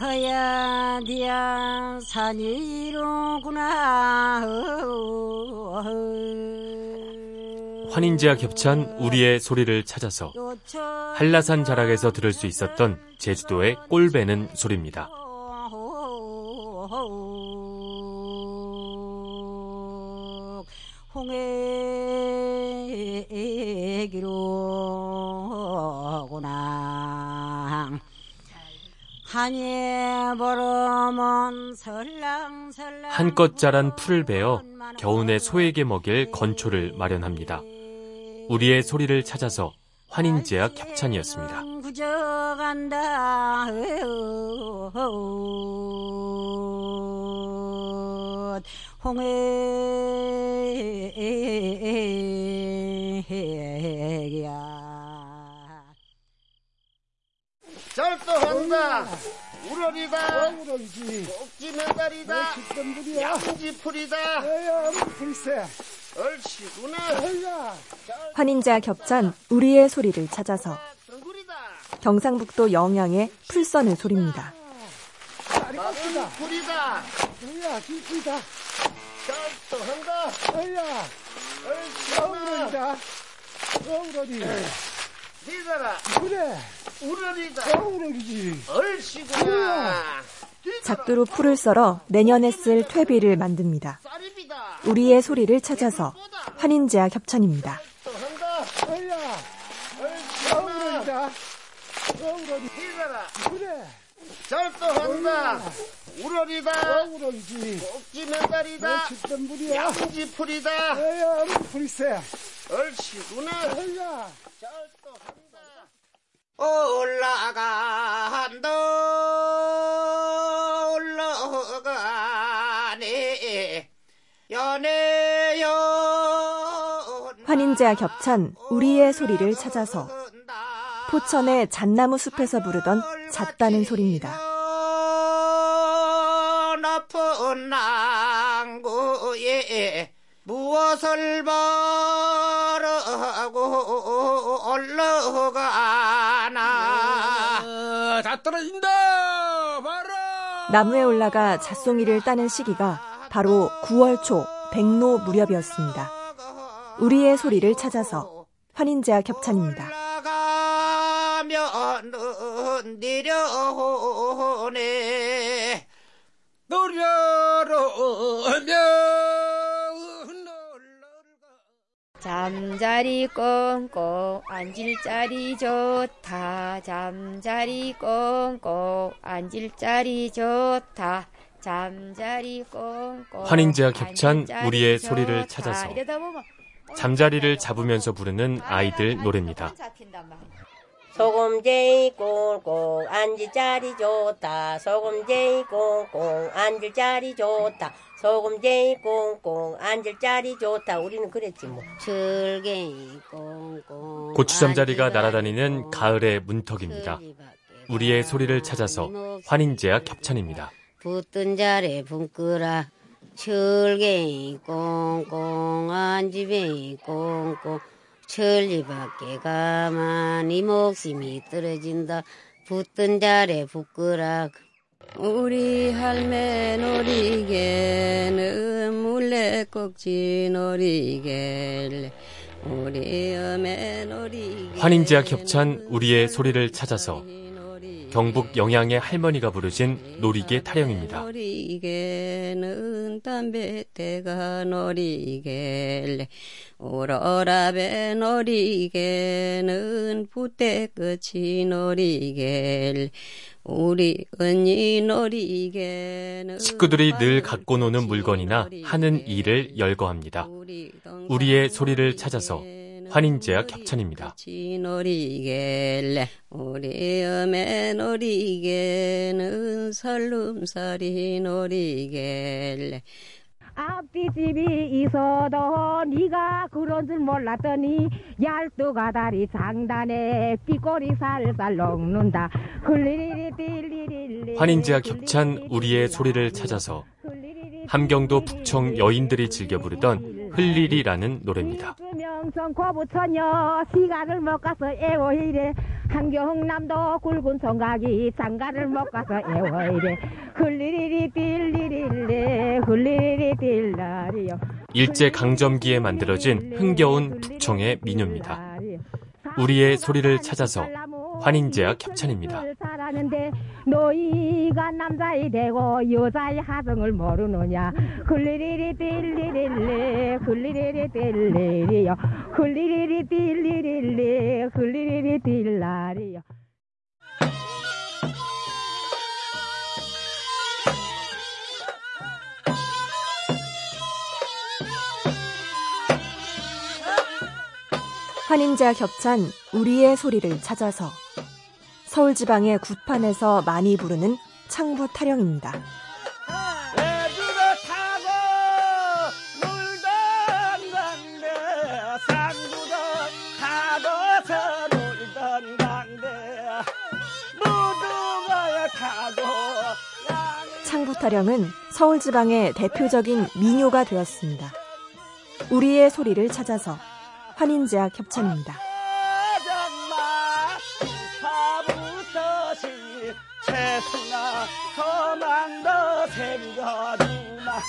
허야 디야 산이로구나 환인제와 겹찬 우리의 소리를 찾아서 한라산 자락에서 들을 수 있었던 제주도의 꼴배는 소리입니다. 홍해기로구나 한껏 자란 풀을 베어 겨우내 소에게 먹일 건초를 마련합니다. 우리의 소리를 찾아서 환인제약 협찬이었습니다. 우러리다. 우러리지. 꼭지. 집던들이야. 양지풀이다. 불세. 얼씨구나. 환인제와 겹찬 우리의 소리를 찾아서 덩굴이다. 경상북도 영양의 풀 써는 소리입니다. 풀이다. 에야, 길기다. 절도한다. 에야, 얼씨구나. 우러리다. 우러리. 니들아. 그래. 우러리다. 우러리지. 얼씨구나. 작두로 풀을 썰어 내년에 쓸 퇴비를 만듭니다. 우리의 소리를 찾아서 환인제와 협찬입니다. 절도 한다. 절도한다. 우러리다. 우러리지. 꼭지 메달이다. 양지풀이다. 불세. 얼씨구나. 에야. 올라간다 올라가네 연애연 환인제와 겹찬 우리의 소리를 찾아서 포천의 잣나무 숲에서 부르던 잣다는 소리입니다. 높은 낭구에 무엇을 바라고 올라가나 다 떨어진다! 봐라! 나무에 올라가 잣송이를 따는 시기가 바로 9월 초 백로 무렵이었습니다. 우리의 소리를 찾아서 환인제와 겹찬입니다. 내려오네 노려 잠자리 꽁꽁 앉을 자리 좋다. 잠자리 꽁꽁 앉을 자리 좋다. 잠자리 꽁꽁 환인제와 겹찬 우리의 좋다. 소리를 찾아서 보면 잠자리를 잡으면서 부르는 아이들 노래입니다. 소금제이 꽁꽁 앉을 자리 좋다. 소금제이 꽁꽁 앉을 자리 좋다 소금제이 꽁꽁 앉을 자리 좋다. 우리는 그랬지 뭐. 철갱이 꽁꽁 고추잠 자리가 날아다니는 가을의 문턱입니다. 우리의 소리를 찾아서 환인제와 겹찬입니다. 붙던 자리에 분끄라. 철갱이 꽁꽁 안집이 꽁꽁. 천리밖에 가만히 목숨이 떨어진다. 붙던 자리에 붙끄라. 우리 할매 놀이개 환인제와 겹찬 우리의 소리를 찾아서 경북 영양의 할머니가 부르신 놀이개 타령입니다. 놀이개는 담배대가 놀이개 오로라배 놀이개는 부대 끝이 놀이개 우리 언니 놀이개는 식구들이 늘 갖고 노는 물건이나 하는 일을 열거합니다. 우리의 소리를 찾아서 환인제와 겹찬입니다. 놀이개 우리 어메 놀이개는 설름살이 놀이개 앞뒤 집이 있어도 네가 그런 줄 몰랐더니 얄뚜가 다리 장단에 삐꼬리 살살 녹는다. 환인제와 겹찬 우리의 소리를 찾아서 함경도 북청 여인들이 즐겨 부르던 흘리리라는 노래입니다. 명성 고부처녀 시간을 못 가서 애고 이래 한경남도 굵은 송각이 장가를 못 가서 애워이래 흘리리리 딜리리래 흘리리리 딜라리요 일제 강점기에 만들어진 흥겨운 북청의 민요입니다. 우리의 소리를 찾아서 환인제약 협찬입니다. 살았는데 너희가 남자이 되고 여자의 하성을 모르느냐? 흘리리리 딜리릴리 흘리리리 딜리리요. 흘리리리 딜리릴리 흘리리리 딜라리요. 환인제약 협찬 우리의 소리를 찾아서 서울지방의 굿판에서 많이 부르는 창부 타령입니다. 애들아 타고 놀던 간대 산주도 타고서 놀던 간대 모두가 타고 창부 타령은 서울지방의 대표적인 민요가 되었습니다. 우리의 소리를 찾아서 환인제약 협찬입니다. 최승아 소망도 생겨주마